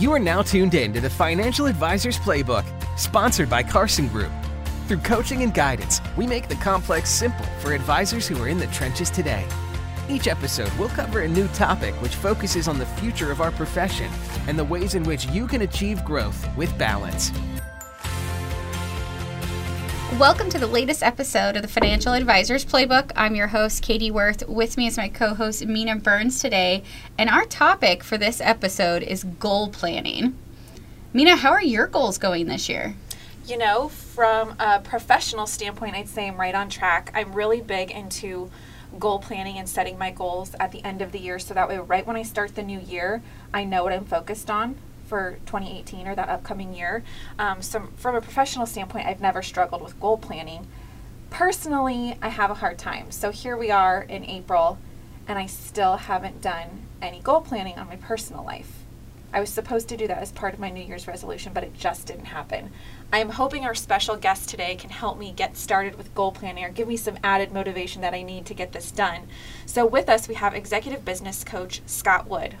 You are now tuned in to the Financial Advisors Playbook, sponsored by Carson Group. Through coaching and guidance, we make the complex simple for advisors who are in the trenches today. Each episode, we'll cover a new topic which focuses on the future of our profession and the ways in which you can achieve growth with balance. Welcome to the latest episode of the Financial Advisors Playbook. I'm your host, Katie Worth. With me is my co host, Minna Burns, today. And our topic for this episode is goal planning. Minna, how are your goals going this year? You know, from a professional standpoint, I'd say I'm right on track. I'm really big into goal planning and setting my goals at the end of the year so that way, right when I start the new year, I know what I'm focused on for 2018 or that upcoming year. Um, so, from a professional standpoint, I've never struggled with goal planning. Personally, I have a hard time. So, here we are in April, and I still haven't done any goal planning on my personal life. I was supposed to do that as part of my New Year's resolution, but it just didn't happen. I am hoping our special guest today can help me get started with goal planning or give me some added motivation that I need to get this done. So, with us, we have executive business coach Scott Wood.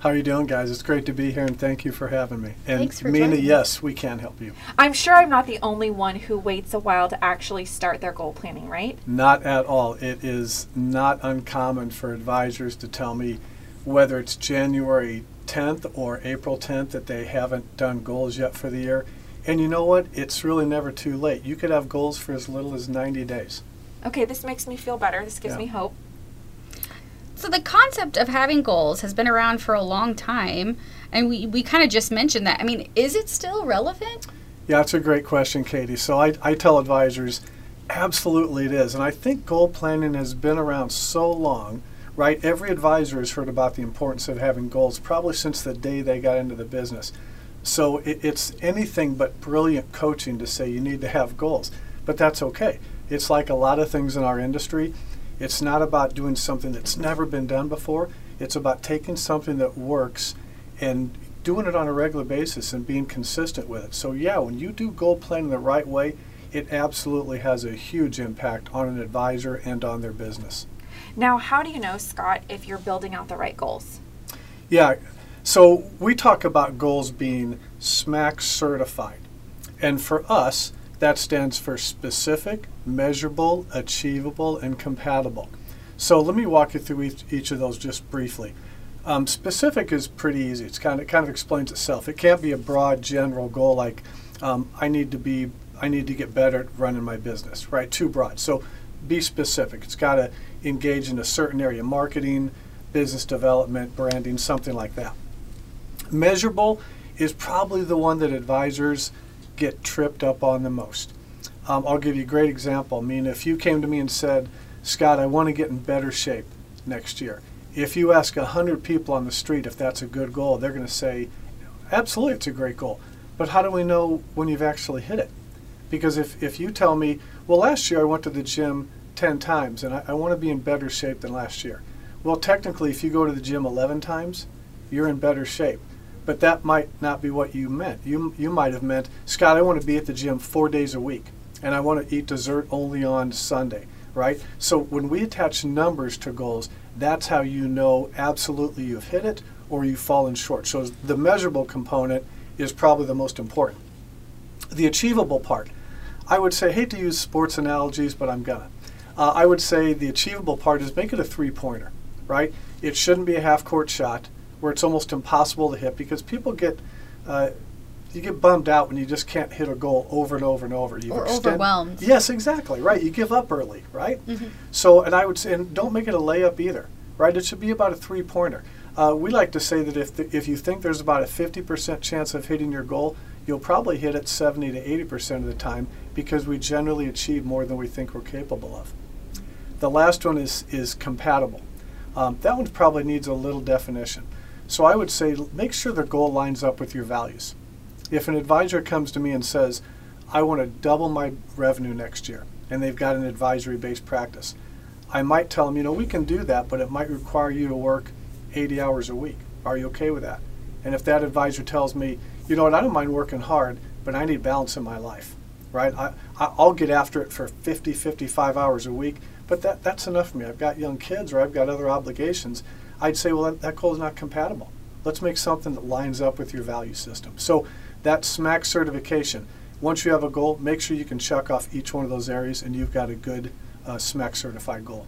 How are you doing, guys? It's great to be here, and thank you for having me. And Thanks for Minna, yes, we can help you. I'm sure I'm not the only one who waits a while to actually start their goal planning, right? Not at all. It is not uncommon for advisors to tell me whether it's January 10th or April 10th that they haven't done goals yet for the year. And you know what? It's really never too late. You could have goals for as little as 90 days. Okay, this makes me feel better. This gives Yeah. me hope. So, the concept of having goals has been around for a long time. And we, we kind of just mentioned that. I mean, is it still relevant? Yeah, that's a great question, Katie. So I, I tell advisors, absolutely it is. And I think goal planning has been around so long, right? Every advisor has heard about the importance of having goals probably since the day they got into the business. So it, it's anything but brilliant coaching to say you need to have goals. But that's okay. It's like a lot of things in our industry. It's not about doing something that's never been done before. It's about taking something that works and doing it on a regular basis and being consistent with it. So, yeah, when you do goal planning the right way, it absolutely has a huge impact on an advisor and on their business. Now, how do you know, Scott, if you're building out the right goals? Yeah, so we talk about goals being SMAC certified. And for us, that stands for specific, measurable, achievable, and compatible. So let me walk you through each, each of those just briefly. Um, specific is pretty easy. It's kind of kind of explains itself. It can't be a broad general goal like um, I need to be I need to get better at running my business. Right? Too broad. So be specific. It's got to engage in a certain area: marketing, business development, branding, something like that. Measurable is probably the one that advisors get tripped up on the most. Um, I'll give you a great example. I mean, if you came to me and said, Scott, I want to get in better shape next year. If you ask 100 people on the street if that's a good goal, they're going to say, absolutely, it's a great goal. But how do we know when you've actually hit it? Because if, if you tell me, well, last year I went to the gym 10 times and I, I want to be in better shape than last year. Well, technically, if you go to the gym 11 times, you're in better shape. But that might not be what you meant. You, you might have meant, Scott, I want to be at the gym four days a week and I want to eat dessert only on Sunday, right? So when we attach numbers to goals, that's how you know absolutely you've hit it or you've fallen short. So the measurable component is probably the most important. The achievable part, I would say, hate to use sports analogies, but I'm gonna. Uh, I would say the achievable part is make it a three pointer, right? It shouldn't be a half court shot where it's almost impossible to hit because people get. Uh, you get bummed out when you just can't hit a goal over and over and over. You've Or extend- overwhelmed. Yes, exactly. Right. You give up early, right? So, and I would say, and don't make it a layup either, right? It should be about a three pointer. Uh, we like to say that if the, if you think there's about a 50% chance of hitting your goal, you'll probably hit it 70 to 80% of the time because we generally achieve more than we think we're capable of. The last one is is compatible. Um, that one probably needs a little definition. So I would say make sure the goal lines up with your values. If an advisor comes to me and says, I want to double my revenue next year, and they've got an advisory based practice, I might tell them, you know, we can do that, but it might require you to work 80 hours a week. Are you okay with that? And if that advisor tells me, you know what, I don't mind working hard, but I need balance in my life, right? I, I'll get after it for 50, 55 hours a week, but that, that's enough for me. I've got young kids or I've got other obligations. I'd say, well, that, that goal is not compatible. Let's make something that lines up with your value system. So that SMAC certification, once you have a goal, make sure you can check off each one of those areas and you've got a good uh, SMAC certified goal.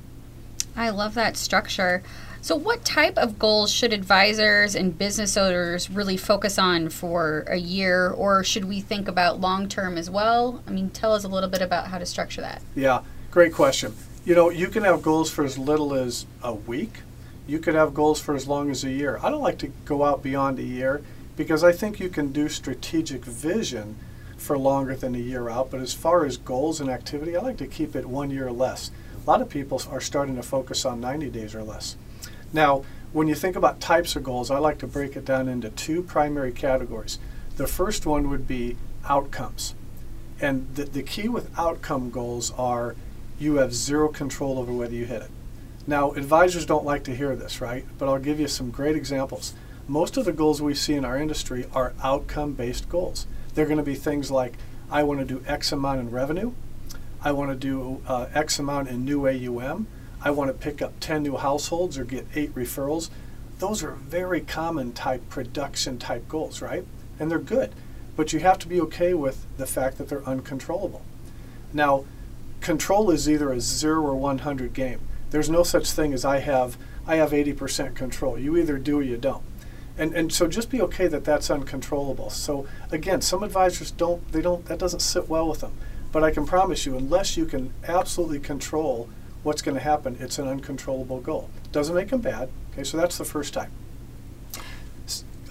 I love that structure. So, what type of goals should advisors and business owners really focus on for a year, or should we think about long term as well? I mean, tell us a little bit about how to structure that. Yeah, great question. You know, you can have goals for as little as a week. You could have goals for as long as a year. I don't like to go out beyond a year because I think you can do strategic vision for longer than a year out. But as far as goals and activity, I like to keep it one year or less. A lot of people are starting to focus on 90 days or less. Now, when you think about types of goals, I like to break it down into two primary categories. The first one would be outcomes. And the, the key with outcome goals are you have zero control over whether you hit it. Now, advisors don't like to hear this, right? But I'll give you some great examples. Most of the goals we see in our industry are outcome based goals. They're going to be things like I want to do X amount in revenue, I want to do uh, X amount in new AUM, I want to pick up 10 new households or get eight referrals. Those are very common type production type goals, right? And they're good. But you have to be okay with the fact that they're uncontrollable. Now, control is either a 0 or 100 game. There's no such thing as I have I have 80% control. You either do or you don't. And, and so just be okay that that's uncontrollable. So again, some advisors don't they don't that doesn't sit well with them. But I can promise you unless you can absolutely control what's going to happen, it's an uncontrollable goal. Doesn't make them bad. Okay, so that's the first type.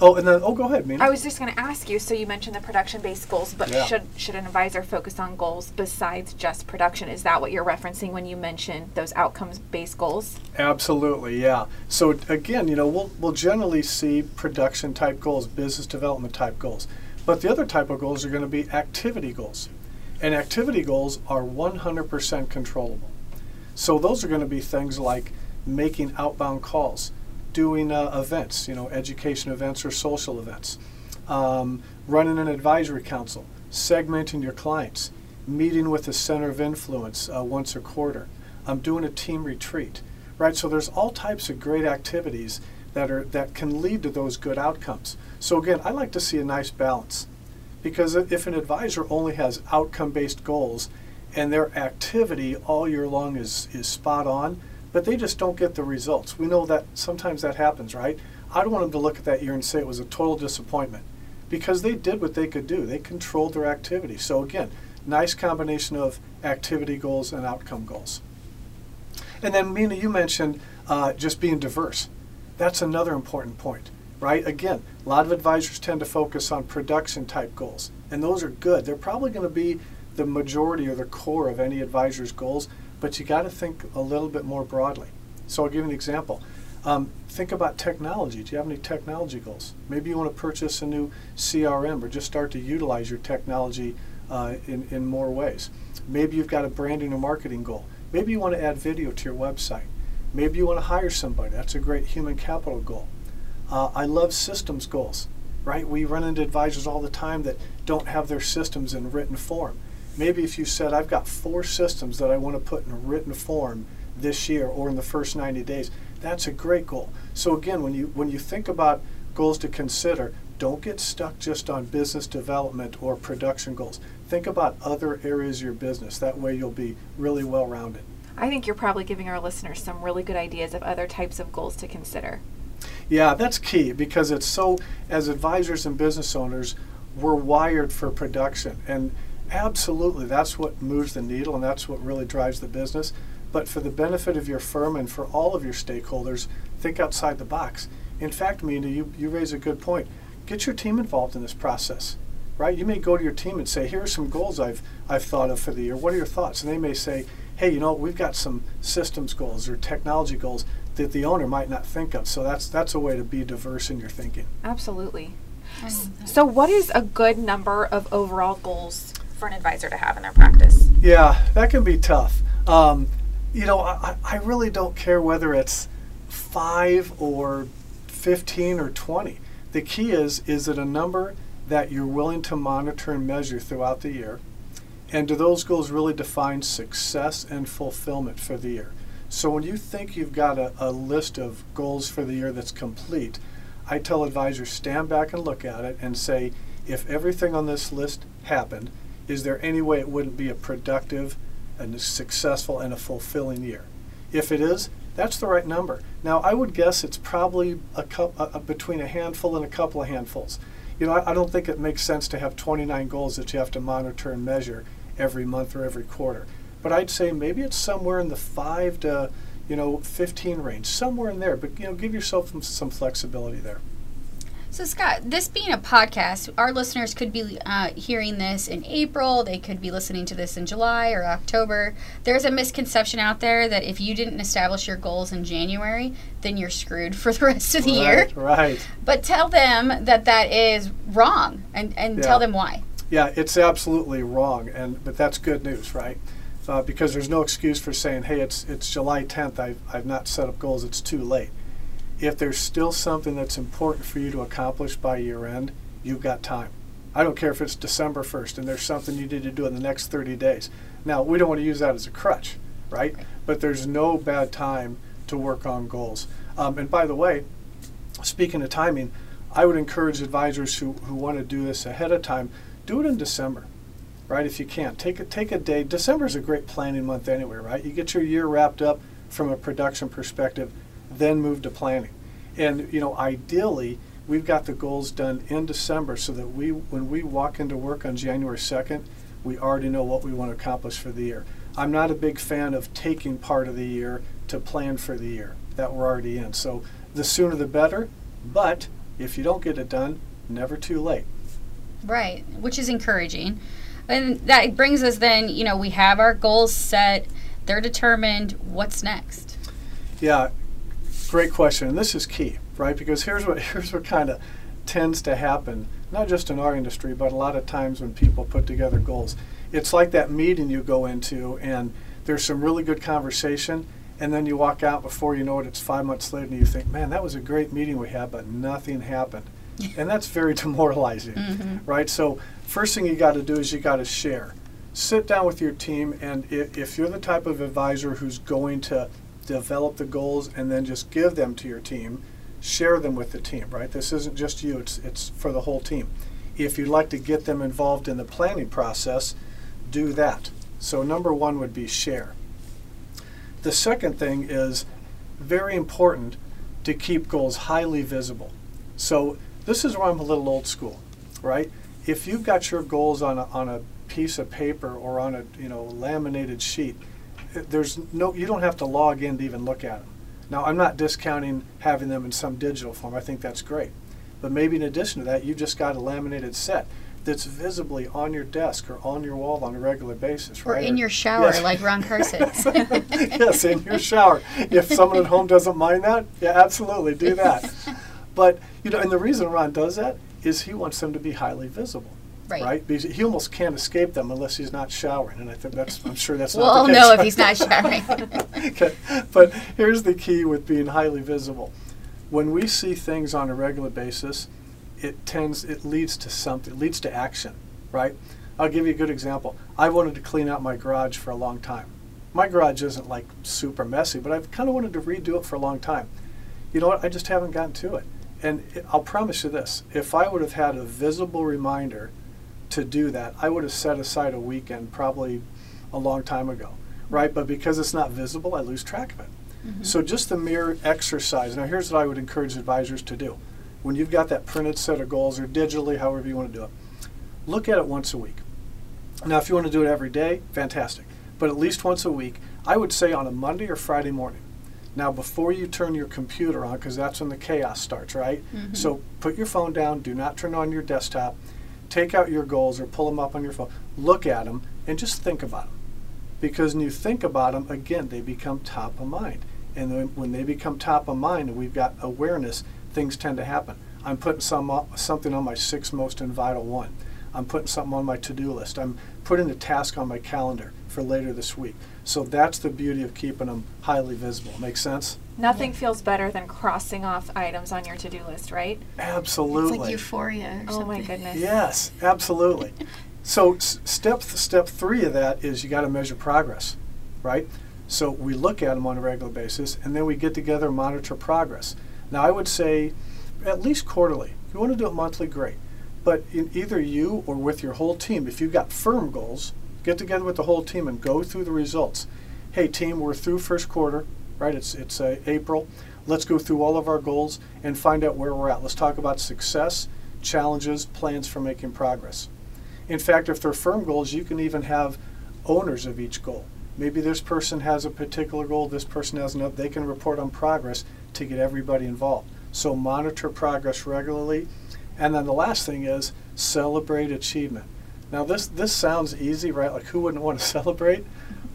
Oh, and then oh, go ahead, Minna. I was just going to ask you. So you mentioned the production-based goals, but Yeah. should should an advisor focus on goals besides just production? Is that what you're referencing when you mentioned those outcomes-based goals? Absolutely, yeah. So again, you know, we'll we'll generally see production type goals, business development type goals. But the other type of goals are going to be activity goals. And activity goals are 100% controllable. So those are going to be things like making outbound calls, doing uh, events, you know, education events or social events, um, running an advisory council, segmenting your clients, meeting with a center of influence uh, once a quarter, um, doing a team retreat, right? So there's all types of great activities that are that can lead to those good outcomes. So again, I like to see a nice balance because if if an advisor only has outcome-based goals and their activity all year long is, is spot on, but they just don't get the results. We know that sometimes that happens, right? I don't want them to look at that year and say it was a total disappointment because they did what they could do. They controlled their activity. So again, nice combination of activity goals and outcome goals. And then, Minna, you mentioned uh, just being diverse. That's another important point, right? Again, a lot of advisors tend to focus on production type goals, and those are good. They're probably going to be the majority or the core of any advisor's goals, but you got to think a little bit more broadly. So I'll give you an example. Um, think about technology. Do you have any technology goals? Maybe you want to purchase a new CRM or just start to utilize your technology uh, in, in more ways. Maybe you've got a branding or marketing goal. Maybe you want to add video to your website. Maybe you want to hire somebody. That's a great human capital goal. Uh, I love systems goals, right? We run into advisors all the time that don't have their systems in written form. Maybe if you said, I've got four systems that I want to put in written form this year or in the first 90 days, that's a great goal. So again, when you when you think about goals to consider, don't get stuck just on business development or production goals. Think about other areas of your business. That way you'll be really well rounded. I think you're probably giving our listeners some really good ideas of other types of goals to consider. Yeah, that's key because it's so, as advisors and business owners, we're wired for production. And absolutely, that's what moves the needle and that's what really drives the business. But for the benefit of your firm and for all of your stakeholders, think outside the box. In fact, Minna, you, you raise a good point. Get your team involved in this process, right? You may go to your team and say, here are some goals I've, I've thought of for the year. What are your thoughts? And they may say, hey, you know, we've got some systems goals or technology goals that the owner might not think of. So that's, that's a way to be diverse in your thinking. Absolutely. So, what is a good number of overall goals for an advisor to have in their practice? Yeah, that can be tough. Um, you know, I, I really don't care whether it's five or 15 or 20. The key is, is it a number that you're willing to monitor and measure throughout the year? And do those goals really define success and fulfillment for the year? So when you think you've got a, a list of goals for the year that's complete, I tell advisors stand back and look at it and say, if everything on this list happened, is there any way it wouldn't be a productive and a successful and a fulfilling year? If it is, that's the right number. Now, I would guess it's probably a cou- a, between a handful and a couple of handfuls. You know, I, I don't think it makes sense to have 29 goals that you have to monitor and measure every month or every quarter. But I'd say maybe it's somewhere in the five to, you know, 15 range, somewhere in there. But you know, give yourself some, some flexibility there. So, Scott, this being a podcast, our listeners could be uh, hearing this in April. They could be listening to this in July or October. There's a misconception out there that if you didn't establish your goals in January, then you're screwed for the rest of the right, year. Right. But tell them that that is wrong and, and Yeah. tell them why. Yeah, it's absolutely wrong, and but that's good news, right? Uh, because there's no excuse for saying, "Hey, it's it's July 10th. I've I've not set up goals. It's too late." If there's still something that's important for you to accomplish by year end, you've got time. I don't care if it's December 1st and there's something you need to do in the next 30 days. Now, we don't want to use that as a crutch, right? But there's no bad time to work on goals. Um, and by the way, speaking of timing, I would encourage advisors who, who want to do this ahead of time, do it in December, right? If you can, take a, take a day. December is a great planning month anyway, right? You get your year wrapped up from a production perspective, then move to planning. And you know, ideally, we've got the goals done in December so that we, when we walk into work on January 2nd, we already know what we want to accomplish for the year. I'm not a big fan of taking part of the year to plan for the year that we're already in. So the sooner the better, but if you don't get it done, never too late. Right, which is encouraging. And that brings us then, you know, we have our goals set, they're determined. What's next? Yeah, great question, and this is key, right? Because here's what here's what kind of tends to happen, not just in our industry, but a lot of times when people put together goals. It's like that meeting you go into, and there's some really good conversation, and then you walk out before you know it, it's five months later, and you think, man, that was a great meeting we had, but nothing happened. and that's very demoralizing, mm-hmm. right? So, first thing you got to do is you got to share. Sit down with your team, and if, if you're the type of advisor who's going to develop the goals and then just give them to your team, share them with the team, right? This isn't just you, it's, it's for the whole team. If you'd like to get them involved in the planning process, do that. So, number one would be share. The second thing is very important to keep goals highly visible. So, this is where I'm a little old school, right? If you've got your goals on a, on a piece of paper or on a you know laminated sheet, there's no you don't have to log in to even look at them. Now, I'm not discounting having them in some digital form. I think that's great. But maybe in addition to that, you've just got a laminated set that's visibly on your desk or on your wall on a regular basis, right? Or right? in your shower, Yes. like Ron Carson. yes, in your shower. If someone at home doesn't mind that, yeah, absolutely do that. But you know, and the reason Ron does that is he wants them to be highly visible. Right. Because he almost can't escape them unless he's not showering, and I think that's I'm sure that's We'll not the know case. if he's not showering. okay. But here's the key with being highly visible. When we see things on a regular basis, it tends it leads to something, it leads to action, right? I'll give you a good example. I wanted to clean out my garage for a long time. My garage isn't like super messy, but I've kind of wanted to redo it for a long time. You know what? I just haven't gotten to it. And I'll promise you this: if I would have had a visible reminder to do that, I would have set aside a weekend probably a long time ago, right? But because it's not visible, I lose track of it. Mm-hmm. So just the mere exercise. Now, here's what I would encourage advisors to do: when you've got that printed set of goals, or digitally, however you want to do it, look at it once a week. Now, if you want to do it every day, fantastic. But at least once a week, I would say on a Monday or Friday morning. Now, before you turn your computer on, because that's when the chaos starts, right? Mm-hmm. So put your phone down, do not turn on your desktop, take out your goals or pull them up on your phone, look at them, and just think about them. Because when you think about them, again, they become top of mind. And when they become top of mind and we've got awareness, things tend to happen. I'm putting some something on my six most and vital one. I'm putting something on my to-do list. I'm putting a task on my calendar for later this week. So that's the beauty of keeping them highly visible. Make sense? Nothing feels better than crossing off items on your to-do list, right? Absolutely. It's like euphoria or Oh my goodness. Yes, absolutely. so s- step step three of that is you got to measure progress, right? So we look at them on a regular basis, and then we get together and monitor progress. Now I would say at least quarterly. If you want to do it monthly, great. But in either you or with your whole team, if you've got firm goals, get together with the whole team and go through the results. Hey, team, we're through first quarter, right? It's it's uh, April. Let's go through all of our goals and find out where we're at. Let's talk about success, challenges, plans for making progress. In fact, if they're firm goals, you can even have owners of each goal. Maybe this person has a particular goal, this person has another. They can report on progress to get everybody involved. So monitor progress regularly. And then the last thing is celebrate achievement. Now this this sounds easy, right? Like who wouldn't want to celebrate?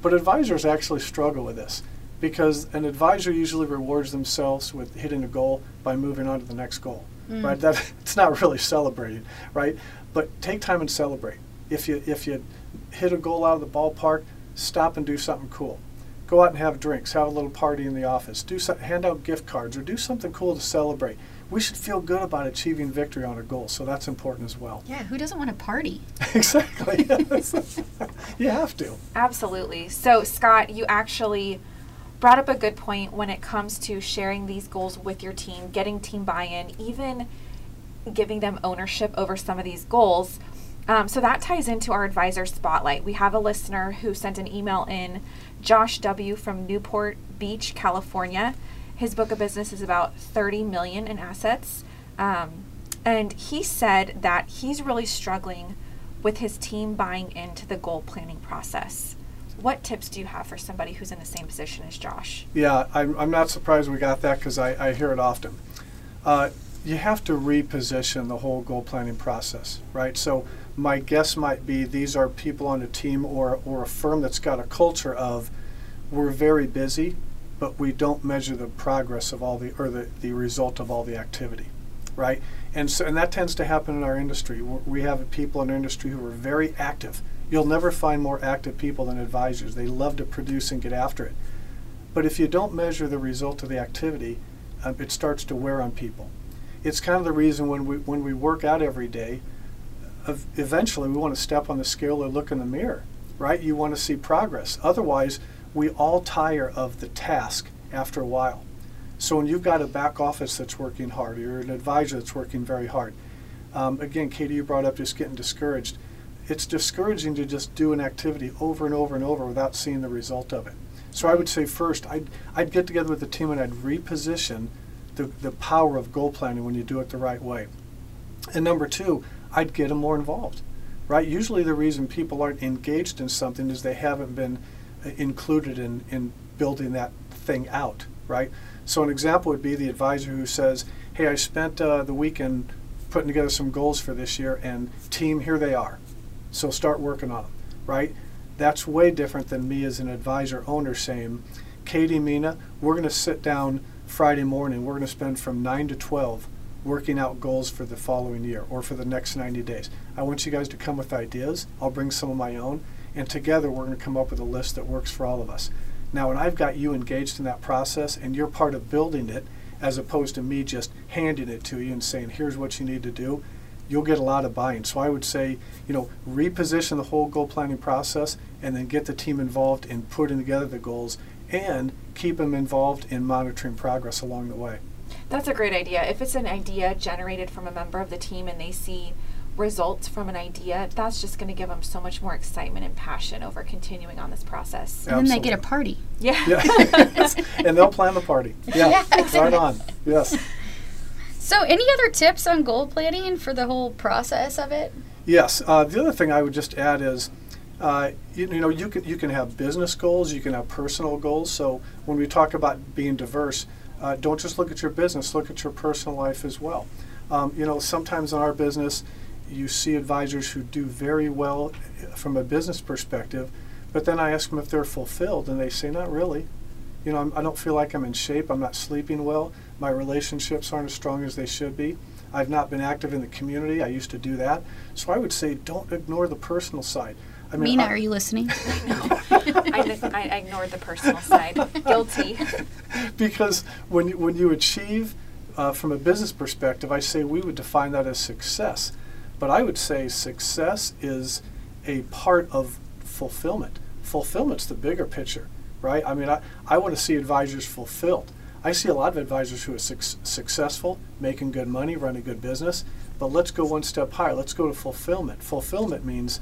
But advisors actually struggle with this because an advisor usually rewards themselves with hitting a goal by moving on to the next goal. Mm. Right? That it's not really celebrating, right? But take time and celebrate. If you if you hit a goal out of the ballpark, stop and do something cool. Go out and have drinks, have a little party in the office, do some, hand out gift cards, or do something cool to celebrate. We should feel good about achieving victory on a goal, so that's important as well. Yeah, who doesn't want to party? exactly. you have to. Absolutely. So, Scott, you actually brought up a good point when it comes to sharing these goals with your team, getting team buy in, even giving them ownership over some of these goals. Um, so that ties into our advisor spotlight. We have a listener who sent an email in, Josh W. from Newport Beach, California. His book of business is about 30 million in assets. Um, and he said that he's really struggling with his team buying into the goal planning process. What tips do you have for somebody who's in the same position as Josh? Yeah, I'm, I'm not surprised we got that because I, I hear it often. Uh, you have to reposition the whole goal planning process, right? So my guess might be these are people on a team or, or a firm that's got a culture of we're very busy, but we don't measure the progress of all the or the, the result of all the activity, right? And so and that tends to happen in our industry. We have people in our industry who are very active. You'll never find more active people than advisors. They love to produce and get after it. But if you don't measure the result of the activity, um, it starts to wear on people it's kind of the reason when we when we work out every day, eventually we want to step on the scale or look in the mirror, right? You want to see progress. Otherwise, we all tire of the task after a while. So when you've got a back office that's working hard, or an advisor that's working very hard, um, again, Katie, you brought up just getting discouraged. It's discouraging to just do an activity over and over and over without seeing the result of it. So I would say first, I'd, I'd get together with the team and I'd reposition the, the power of goal planning when you do it the right way. And number two, I'd get them more involved, right? Usually the reason people aren't engaged in something is they haven't been uh, included in, in building that thing out, right? So an example would be the advisor who says, hey, I spent uh, the weekend putting together some goals for this year and team, here they are. So start working on them, right? That's way different than me as an advisor owner saying, Katie, Minna, we're going to sit down Friday morning, we're going to spend from 9 to 12 working out goals for the following year or for the next 90 days. I want you guys to come with ideas. I'll bring some of my own, and together we're going to come up with a list that works for all of us. Now, when I've got you engaged in that process and you're part of building it, as opposed to me just handing it to you and saying, here's what you need to do, you'll get a lot of buy-in. So I would say, you know, reposition the whole goal planning process and then get the team involved in putting together the goals and keep them involved in monitoring progress along the way. That's a great idea. If it's an idea generated from a member of the team and they see results from an idea, that's just going to give them so much more excitement and passion over continuing on this process. And then they get a party. Yeah. yeah. and they'll plan the party. Yeah. yeah. Right on. Yes. So, any other tips on goal planning for the whole process of it? Yes. Uh, the other thing I would just add is uh, you, you, know, you can you can have business goals, you can have personal goals. So when we talk about being diverse, uh, don't just look at your business, look at your personal life as well. Um, you know, sometimes in our business, you see advisors who do very well from a business perspective, but then I ask them if they're fulfilled, and they say, not really. You know, I'm, I do not feel like I'm in shape. I'm not sleeping well. My relationships aren't as strong as they should be. I've not been active in the community. I used to do that. So I would say, don't ignore the personal side. I mean, Minna, I, are you listening? no, I, I ignored the personal side. Guilty. because when when you achieve uh, from a business perspective, I say we would define that as success, but I would say success is a part of fulfillment. Fulfillment's the bigger picture, right? I mean, I, I want to see advisors fulfilled. I see a lot of advisors who are suc successful, making good money, running a good business, but let's go one step higher. Let's go to fulfillment. Fulfillment means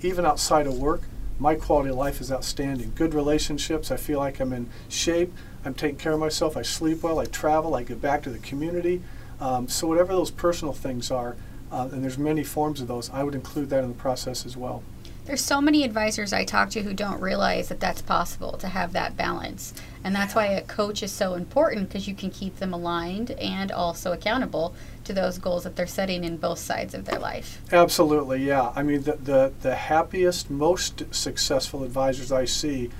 even outside of work, my quality of life is outstanding. Good relationships, I feel like I'm in shape, I'm taking care of myself, I sleep well, I travel, I give back to the community. Um, so, whatever those personal things are, uh, and there's many forms of those, I would include that in the process as well. There's so many advisors I talk to who don't realize that that's possible to have that balance. And that's why a coach is so important because you can keep them aligned and also accountable to those goals that they're setting in both sides of their life. Absolutely, yeah. I mean, the, the, the happiest, most successful advisors I see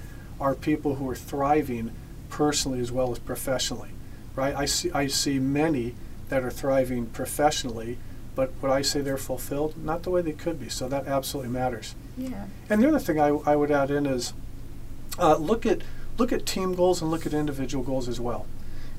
are people who are thriving personally as well as professionally, right? I see, I see many that are thriving professionally, but would I say they're fulfilled? Not the way they could be. So that absolutely matters. Yeah. And the other thing I, I would add in is uh, look at look at team goals and look at individual goals as well.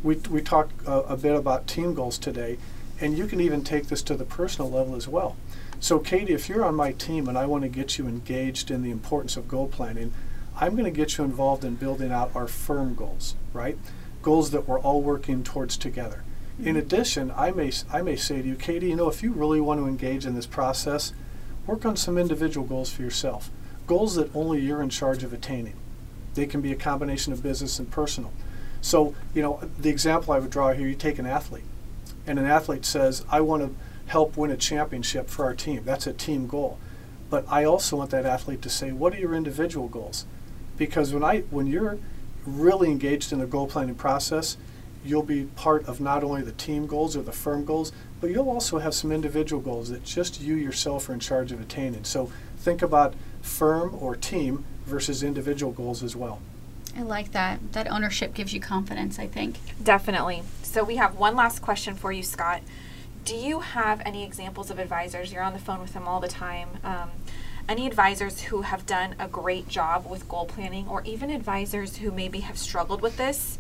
We, we talked uh, a bit about team goals today, and you can even take this to the personal level as well. So, Katie, if you're on my team and I want to get you engaged in the importance of goal planning, I'm going to get you involved in building out our firm goals, right? Goals that we're all working towards together. In addition, I may, I may say to you, Katie, you know, if you really want to engage in this process, work on some individual goals for yourself. Goals that only you're in charge of attaining. They can be a combination of business and personal. So, you know, the example I would draw here you take an athlete, and an athlete says, I want to help win a championship for our team. That's a team goal. But I also want that athlete to say, what are your individual goals? Because when I when you're really engaged in the goal planning process, you'll be part of not only the team goals or the firm goals, but you'll also have some individual goals that just you yourself are in charge of attaining. So think about firm or team versus individual goals as well. I like that. That ownership gives you confidence, I think. Definitely. So we have one last question for you, Scott. Do you have any examples of advisors? You're on the phone with them all the time. Um, any advisors who have done a great job with goal planning, or even advisors who maybe have struggled with this?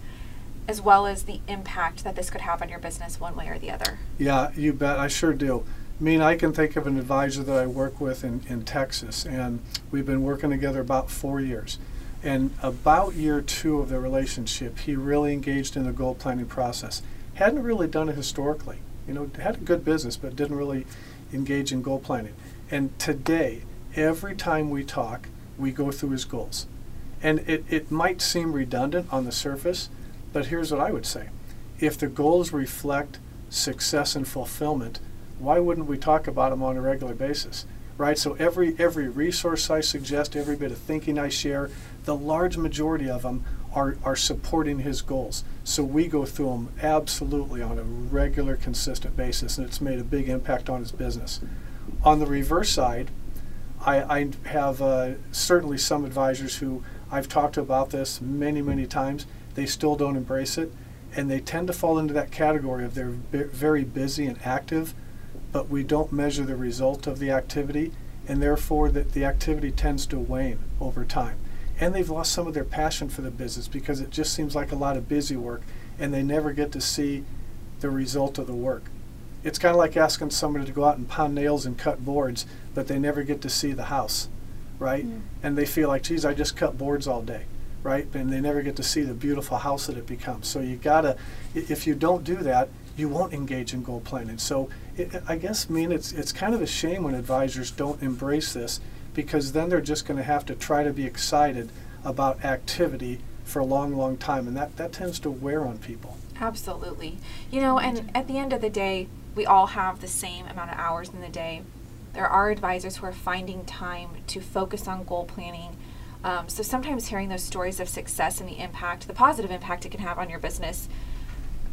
As well as the impact that this could have on your business one way or the other. Yeah, you bet. I sure do. I mean, I can think of an advisor that I work with in, in Texas, and we've been working together about four years. And about year two of the relationship, he really engaged in the goal planning process. Hadn't really done it historically. You know, had a good business, but didn't really engage in goal planning. And today, every time we talk, we go through his goals. And it, it might seem redundant on the surface, but here's what I would say if the goals reflect success and fulfillment, why wouldn't we talk about them on a regular basis? Right? So every every resource I suggest, every bit of thinking I share, the large majority of them are, are supporting his goals. So we go through them absolutely on a regular, consistent basis, and it's made a big impact on his business. On the reverse side, I, I have uh, certainly some advisors who I've talked about this many, many times they still don't embrace it. And they tend to fall into that category of they're very busy and active, but we don't measure the result of the activity, and therefore that the activity tends to wane over time. And they've lost some of their passion for the business because it just seems like a lot of busy work, and they never get to see the result of the work. It's kind of like asking somebody to go out and pound nails and cut boards, but they never get to see the house, right? Mm. And they feel like, geez, I just cut boards all day right? And they never get to see the beautiful house that it becomes. So you gotta, if you don't do that, you won't engage in goal planning. So it, I guess, I mean, it's it's kind of a shame when advisors don't embrace this because then they're just going to have to try to be excited about activity for a long, long time, and that that tends to wear on people. Absolutely, you know, and at the end of the day, we all have the same amount of hours in the day. There are advisors who are finding time to focus on goal planning um, so sometimes hearing those stories of success and the impact, the positive impact it can have on your business,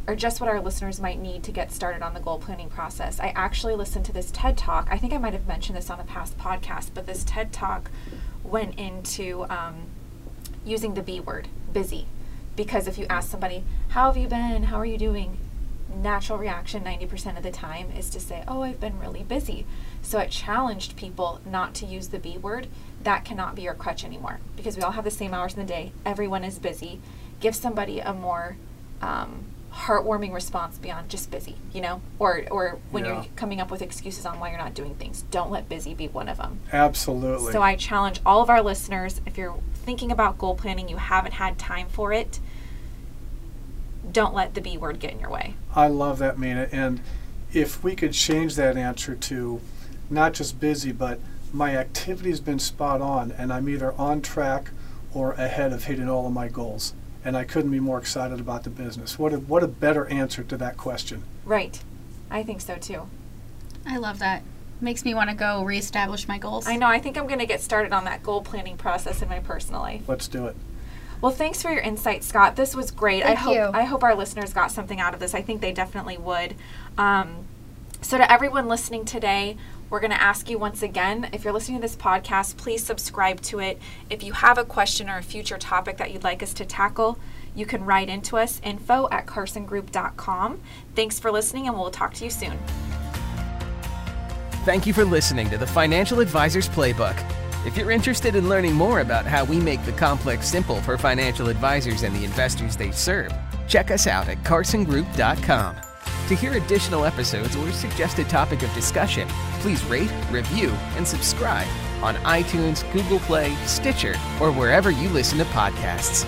are just what our listeners might need to get started on the goal planning process. I actually listened to this TED Talk. I think I might have mentioned this on a past podcast, but this TED Talk went into um, using the B word, busy. Because if you ask somebody, How have you been? How are you doing? Natural reaction 90% of the time is to say, Oh, I've been really busy. So it challenged people not to use the B word that cannot be your crutch anymore because we all have the same hours in the day. Everyone is busy. Give somebody a more um, heartwarming response beyond just busy, you know, or or when yeah. you're coming up with excuses on why you're not doing things. Don't let busy be one of them. Absolutely. So I challenge all of our listeners if you're thinking about goal planning, you haven't had time for it, don't let the B word get in your way. I love that, Minna. And if we could change that answer to not just busy, but my activity's been spot on, and I'm either on track or ahead of hitting all of my goals. And I couldn't be more excited about the business. What a, what a better answer to that question. Right. I think so too. I love that. Makes me want to go reestablish my goals. I know. I think I'm going to get started on that goal planning process in my personal life. Let's do it. Well, thanks for your insight, Scott. This was great. I Thank hope you. I hope our listeners got something out of this. I think they definitely would. Um, so, to everyone listening today, we're going to ask you once again if you're listening to this podcast, please subscribe to it. If you have a question or a future topic that you'd like us to tackle, you can write into us info at carsongroup.com. Thanks for listening, and we'll talk to you soon. Thank you for listening to the Financial Advisors Playbook. If you're interested in learning more about how we make the complex simple for financial advisors and the investors they serve, check us out at carsongroup.com. To hear additional episodes or suggest a topic of discussion, please rate, review, and subscribe on iTunes, Google Play, Stitcher, or wherever you listen to podcasts.